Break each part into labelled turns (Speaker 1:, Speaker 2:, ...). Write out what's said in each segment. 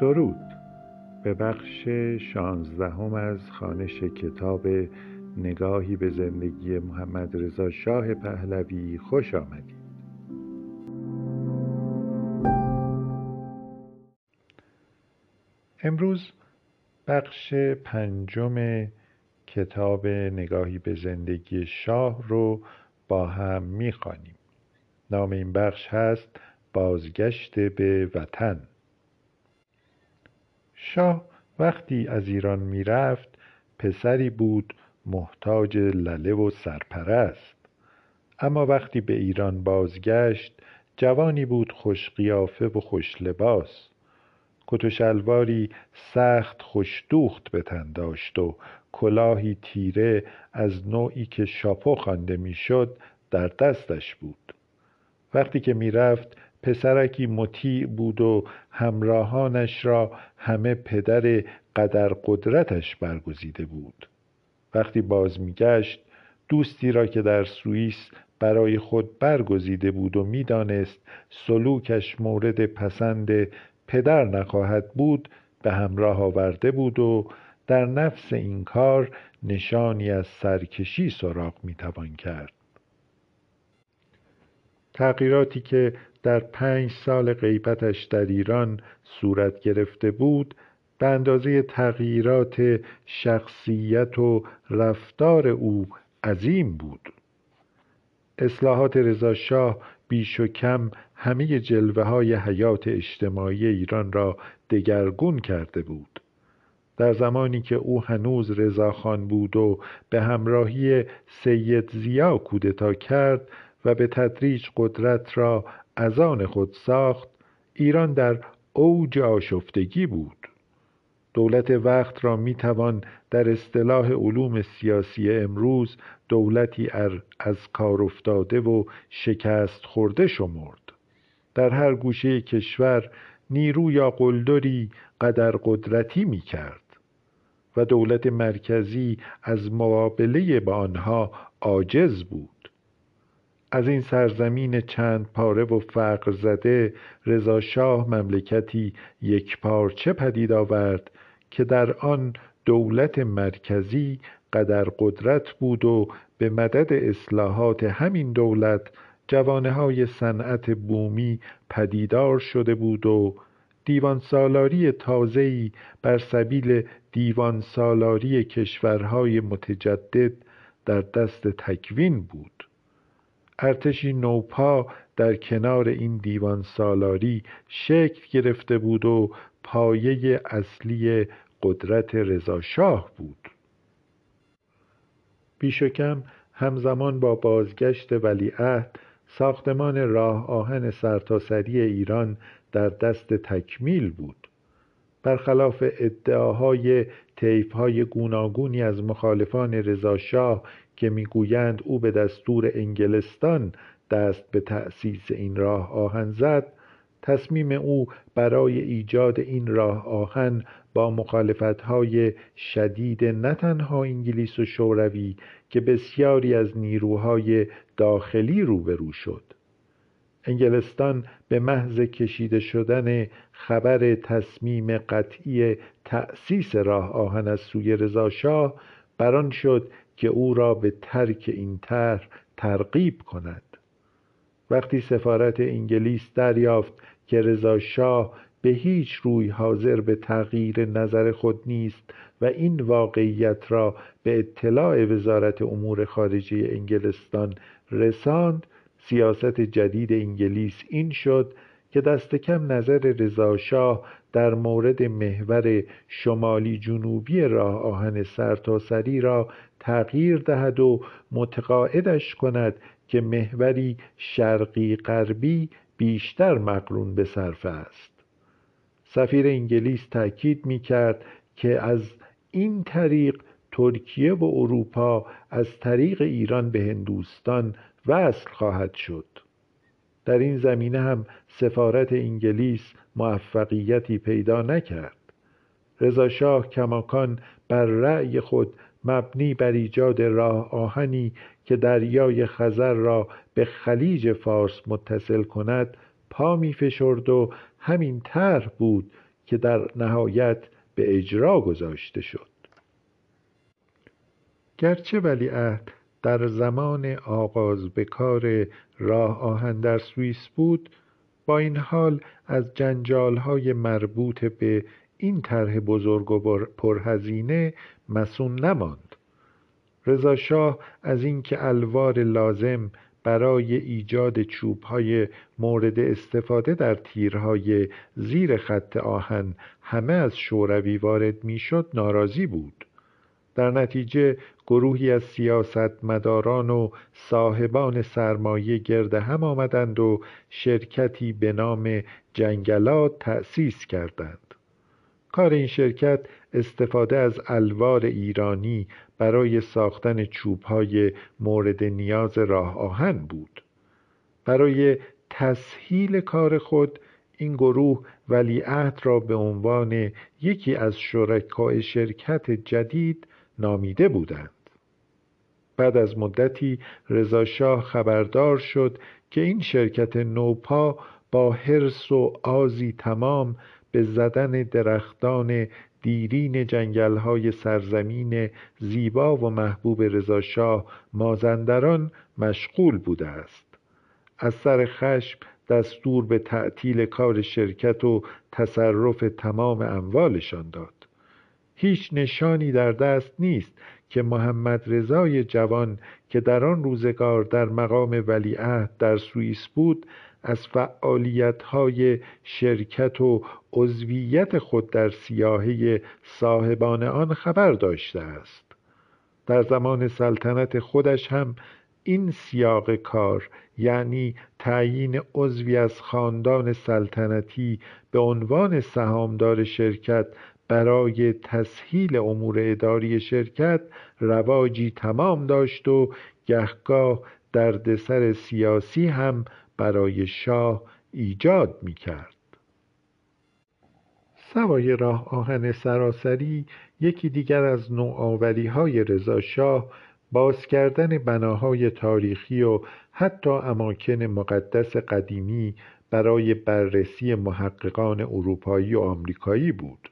Speaker 1: درود. به بخش شانزدهم از خانش کتاب نگاهی به زندگی محمد رضا شاه پهلوی خوش آمدید. امروز بخش پنجم کتاب نگاهی به زندگی شاه رو با هم می‌خوانیم. نام این بخش هست بازگشت به وطن. شاه وقتی از ایران می‌رفت پسری بود محتاج لله و سرپرست. اما وقتی به ایران بازگشت جوانی بود خوش قیافه و خوش لباس. کت و شلواری سخت خوش دوخت به تن داشت و کلاهی تیره از نوعی که شاپو خوانده می‌شد در دستش بود. وقتی که می‌رفت پسرکی مطیع بود و همراهانش را همه پدر قدر قدرتش برگزیده بود. وقتی باز میگشت دوستی را که در سوئیس برای خود برگزیده بود و می‌دانست سلوکش مورد پسند پدر نخواهد بود به همراه آورده بود و در نفس این کار نشانی از سرکشی سراغ می‌توان کرد. تغییراتی که در پنج سال غیبتش در ایران صورت گرفته بود به اندازه تغییرات شخصیت و رفتار او عظیم بود. اصلاحات رضاشاه بیش و کم همه جلوه های حیات اجتماعی ایران را دگرگون کرده بود. در زمانی که او هنوز رضاخان بود و به همراهی سید زیا کودتا کرد و به تدریج قدرت را از آن خود ساخت ایران در اوج آشفتگی بود. دولت وقت را می توان در اصطلاح علوم سیاسی امروز دولتی از کار افتاده و شکست خورده شمرد. در هر گوشه کشور نیرو یا قلدری قدر قدرتی می کرد و دولت مرکزی از مقابله با آنها عاجز بود. از این سرزمین چند پاره و فقر زده رضا شاه مملکتی یک پارچه پدید آورد که در آن دولت مرکزی قدر قدرت بود و به مدد اصلاحات همین دولت جوانه های صنعت بومی پدیدار شده بود و دیوان سالاری تازه‌ای بر سبیل دیوان سالاری کشورهای متجدد در دست تکوین بود. ارتشی نوپا در کنار این دیوان سالاری شکل گرفته بود و پایه اصلی قدرت رضاشاه بود. بیش همزمان با بازگشت ولیعهد ساختمان راه آهن سرتاسری ایران در دست تکمیل بود. برخلاف ادعاهای طیفهای گوناگونی از مخالفان رضاشاه که می‌گویند او به دستور انگلستان دست به تأسیس این راه آهن زد تصمیم او برای ایجاد این راه آهن با مخالفتهای شدید نه تنها انگلیس و شوروی که بسیاری از نیروهای داخلی روبرو شد. انگلستان به محض کشیده شدن خبر تصمیم قطعی تأسیس راه آهن از سوی رضاشاه بران شد که او را به ترک این طرح ترغیب کند. وقتی سفارت انگلیس دریافت که رضا شاه به هیچ روی حاضر به تغییر نظر خود نیست و این واقعیت را به اطلاع وزارت امور خارجه انگلستان رساند سیاست جدید انگلیس این شد که دست کم نظر رضا شاه در مورد محور شمالی جنوبی راه آهن سرتاسری را تغییر دهد و متقاعدش کند که محوری شرقی غربی بیشتر مقرون به صرف است. سفیر انگلیس تأکید می کرد که از این طریق ترکیه و اروپا از طریق ایران به هندوستان وصل خواهد شد. در این زمینه هم سفارت انگلیس موفقیتی پیدا نکرد. رضا شاه کماکان بر رأی خود مبنی بر ایجاد راه آهنی که دریای خزر را به خلیج فارس متصل کند پا می فشرد و همین طرح بود که در نهایت به اجرا گذاشته شد. گرچه ولیعهد در زمان آغاز به کار راه آهن در سوئیس بود با این حال از های مربوط به این طرح بزرگ و پرهزینه مسون نماند. رضا شاه از اینکه الوار لازم برای ایجاد چوبهای مورد استفاده در تیرهای زیر خط آهن همه از شوروی وارد می‌شد ناراضی بود. در نتیجه گروهی از سیاستمداران و صاحبان سرمایه گرد هم آمدند و شرکتی به نام جنگلات تأسیس کردند. کار این شرکت استفاده از الوار ایرانی برای ساختن چوبهای مورد نیاز راه آهن بود. برای تسهیل کار خود این گروه ولیعهد را به عنوان یکی از شرکای شرکت جدید نامیده بودند. بعد از مدتی رضاشاه خبردار شد که این شرکت نوپا با حرس و آزی تمام به زدن درختان دیرین جنگلهای سرزمین زیبا و محبوب رضاشاه مازندران مشغول بوده است. از سر خشم دستور به تعطیل کار شرکت و تصرف تمام اموالشان داد. هیچ نشانی در دست نیست که محمد رضای جوان که در آن روزگار در مقام ولیعهد در سوئیس بود از فعالیت‌های شرکت و عضویت خود در سیاهه صاحبان آن خبر داشته است. در زمان سلطنت خودش هم این سیاق کار یعنی تعیین عضوی از خاندان سلطنتی به عنوان سهامدار شرکت برای تسهیل امور اداری شرکت رواجی تمام داشت و گهگاه دردسر سیاسی هم برای شاه ایجاد می کرد. سوای راه آهن سراسری یکی دیگر از نوآوری های رضا شاه باز کردن بناهای تاریخی و حتی اماکن مقدس قدیمی برای بررسی محققان اروپایی و آمریکایی بود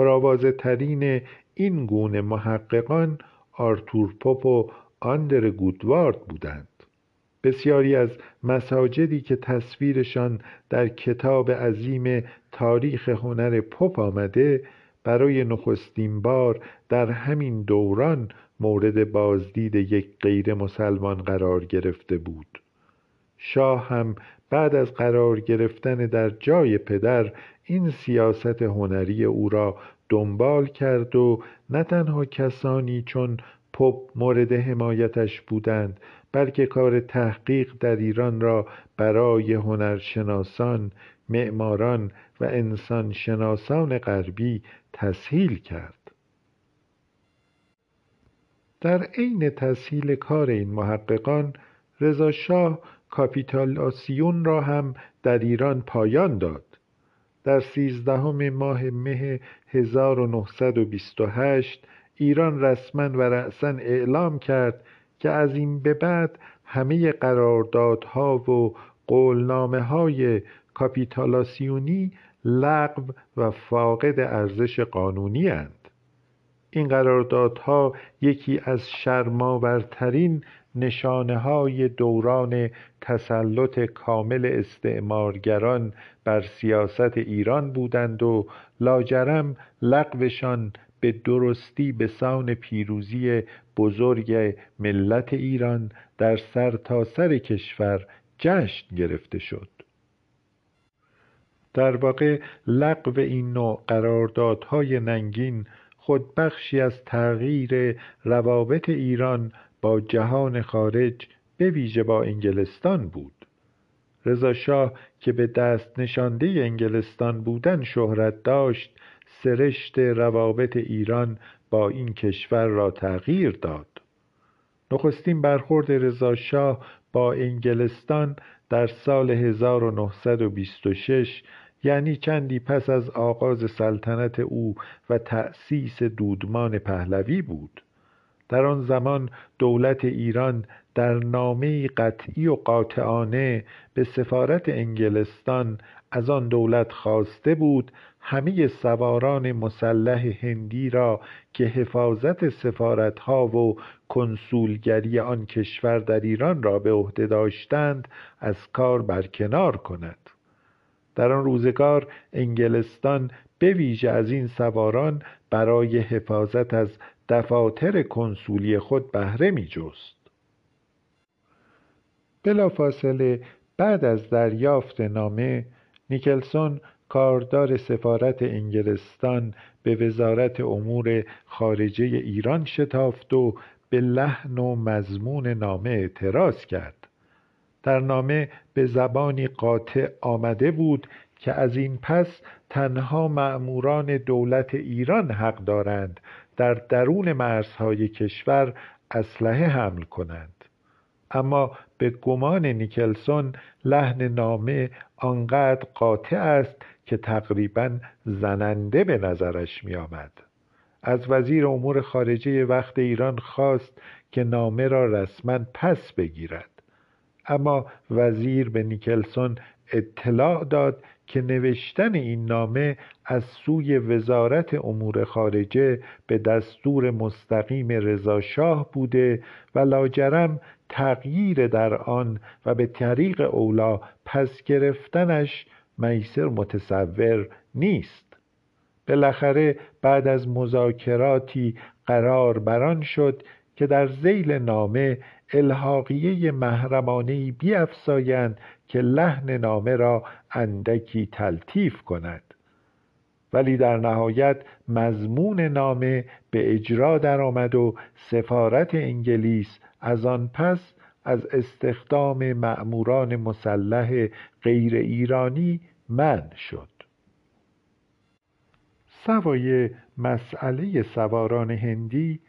Speaker 1: پرآوازه ترین این گونه محققان آرتور پوپ و آندر گودوارد بودند. بسیاری از مساجدی که تصویرشان در کتاب عظیم تاریخ هنر پوپ آمده برای نخستین بار در همین دوران مورد بازدید یک غیر مسلمان قرار گرفته بود. شاه هم بعد از قرار گرفتن در جای پدر این سیاست هنری او را دنبال کرد و نه تنها کسانی چون پپ مورد حمایتش بودند بلکه کار تحقیق در ایران را برای هنرشناسان، معماران و انسانشناسان غربی تسهیل کرد. در عین تسهیل کار این محققان رضا شاه کاپیتالاسیون را هم در ایران پایان داد در سیزدهم ماه مه 1928 ایران رسما و رأسا اعلام کرد که از این به بعد همه قراردادها و قولنامه های کاپیتالاسیونی لغو و فاقد ارزش قانونی هند. این قراردادها یکی از شرماورترین نشانه های دوران تسلط کامل استعمارگران بر سیاست ایران بودند و لاجرم لغوشان به درستی به سان پیروزی بزرگ ملت ایران در سرتاسر سر کشور جشن گرفته شد. در واقع لغو این نوع قراردادهای ننگین خود بخشی از تغییر روابط ایران با جهان خارج به ویژه با انگلستان بود. رضا شاه که به دست نشانده انگلستان بودن شهرت داشت سرشت روابط ایران با این کشور را تغییر داد. نخستین برخورد رضا شاه با انگلستان در سال 1926 یعنی چندی پس از آغاز سلطنت او و تأسیس دودمان پهلوی بود. در آن زمان دولت ایران در نامه قطعی و قاطعانه به سفارت انگلستان از آن دولت خواسته بود همه سواران مسلح هندی را که حفاظت سفارتها و کنسولگری آن کشور در ایران را به عهده داشتند از کار برکنار کند. در آن روزگار انگلستان به ویژه از این سواران برای حفاظت از دفاتر کنسولی خود بهره می جست. بلافاصله بعد از دریافت نامه نیکلسون کاردار سفارت انگلستان به وزارت امور خارجه ایران شتافت و به لحن و مضمون نامه اعتراض کرد. در نامه به زبانی قاطع آمده بود که از این پس تنها مأموران دولت ایران حق دارند در درون مرزهای کشور اسلحه حمل کنند اما به گمان نیکلسون لحن نامه آنقدر قاطع است که تقریبا زننده به نظرش می آمد. از وزیر امور خارجه وقت ایران خواست که نامه را رسما پس بگیرد اما وزیر به نیکلسون اطلاع داد که نوشتن این نامه از سوی وزارت امور خارجه به دستور مستقیم رضاشاه بوده و لاجرم تغییر در آن و به طریق اولا پس گرفتنش میسر متصور نیست. بالاخره بعد از مذاکراتی قرار بران شد که در زیل نامه الحاقیه محرمانهای بیافزایند که لحن نامه را اندکی تلطیف کند. ولی در نهایت مضمون نامه به اجرا درآمد و سفارت انگلیس از آن پس از استخدام مأموران مسلح غیر ایرانی منع شد. سوای مسئله سواران هندی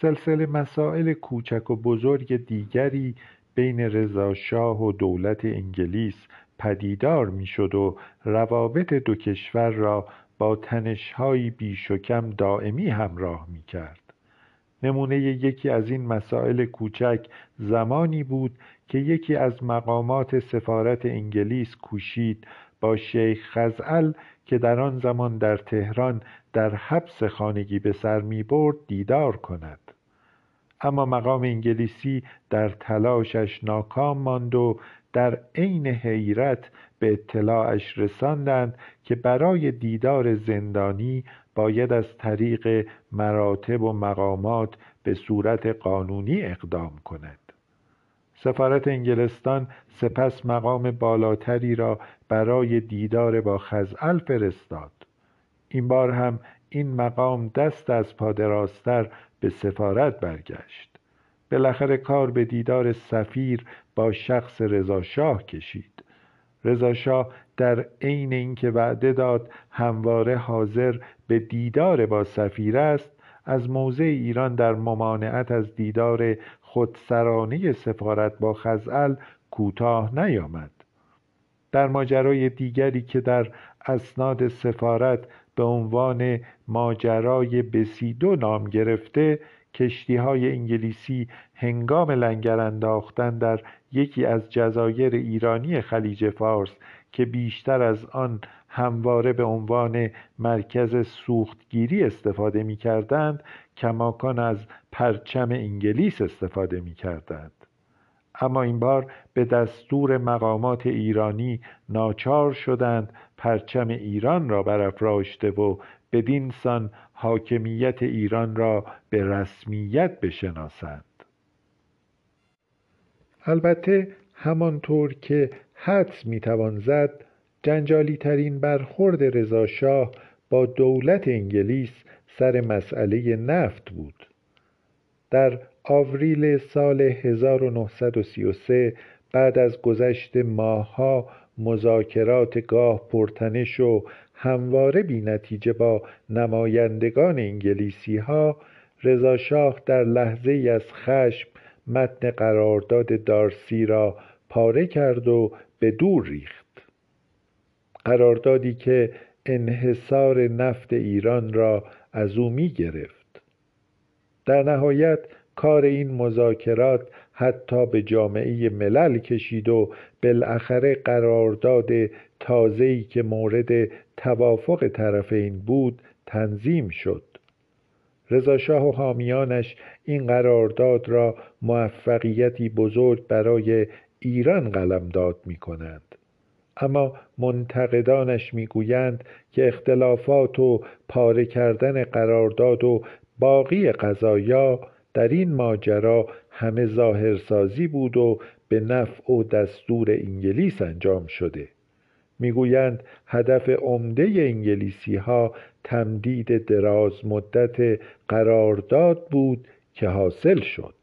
Speaker 1: سلسله مسائل کوچک و بزرگ دیگری بین رضاشاه و دولت انگلیس پدیدار می‌شد و روابط دو کشور را با تنشهایی بیش و کم دائمی همراه می کرد. نمونه یکی از این مسائل کوچک زمانی بود که یکی از مقامات سفارت انگلیس کوشید با شیخ خزعل که در آن زمان در تهران در حبس خانگی به سر می برد دیدار کند اما مقام انگلیسی در تلاشش ناکام ماند و در عین حیرت به اطلاعش رساندند که برای دیدار زندانی باید از طریق مراتب و مقامات به صورت قانونی اقدام کند. سفارت انگلستان سپس مقام بالاتری را برای دیدار با خزعل فرستاد. این بار هم این مقام دست از پادراستر به سفارت برگشت. بالاخره کار به دیدار سفیر با شخص رضاشاه کشید. رضاشاه در عین اینکه وعده داد همواره حاضر به دیدار با سفیر است از موضع ایران در ممانعت از دیدار خودسرانه سفارت با خزعل کوتاه نیامد. در ماجرای دیگری که در اسناد سفارت به عنوان ماجرای بسیدو نام گرفته کشتی های انگلیسی هنگام لنگر انداختن در یکی از جزایر ایرانی خلیج فارس که بیشتر از آن همواره به عنوان مرکز سوختگیری استفاده می کردند کماکان از پرچم انگلیس استفاده می کردند. اما این بار به دستور مقامات ایرانی ناچار شدند پرچم ایران را برافراشته و بدین سان حاکمیت ایران را به رسمیت بشناسند. البته همانطور که حدس می‌توان زد جنجالی ترین برخورد رضاشاه با دولت انگلیس سر مسئله نفت بود. در آوریل سال 1933 بعد از گذشت ماهها مذاکرات گاه پرتنش و همواره بی نتیجه با نمایندگان انگلیسی ها رضاشاه در لحظه از خشم متن قرارداد دارسی را پاره کرد و به دور ریخت. قراردادی که انحصار نفت ایران را از او می گرفت در نهایت کار این مذاکرات حتی به جامعه ملل کشید و بالاخره قرارداد تازه‌ای که مورد توافق طرفین بود تنظیم شد. رضاشاه و حامیانش این قرارداد را موفقیتی بزرگ برای ایران قلمداد می کنند اما منتقدانش می‌گویند که اختلافات و پاره کردن قرارداد و باقی قضایا در این ماجرا همه ظاهرسازی بود و به نفع و دستور انگلیس انجام شده. می‌گویند هدف عمده انگلیسی ها تمدید دراز مدت قرارداد بود که حاصل شد.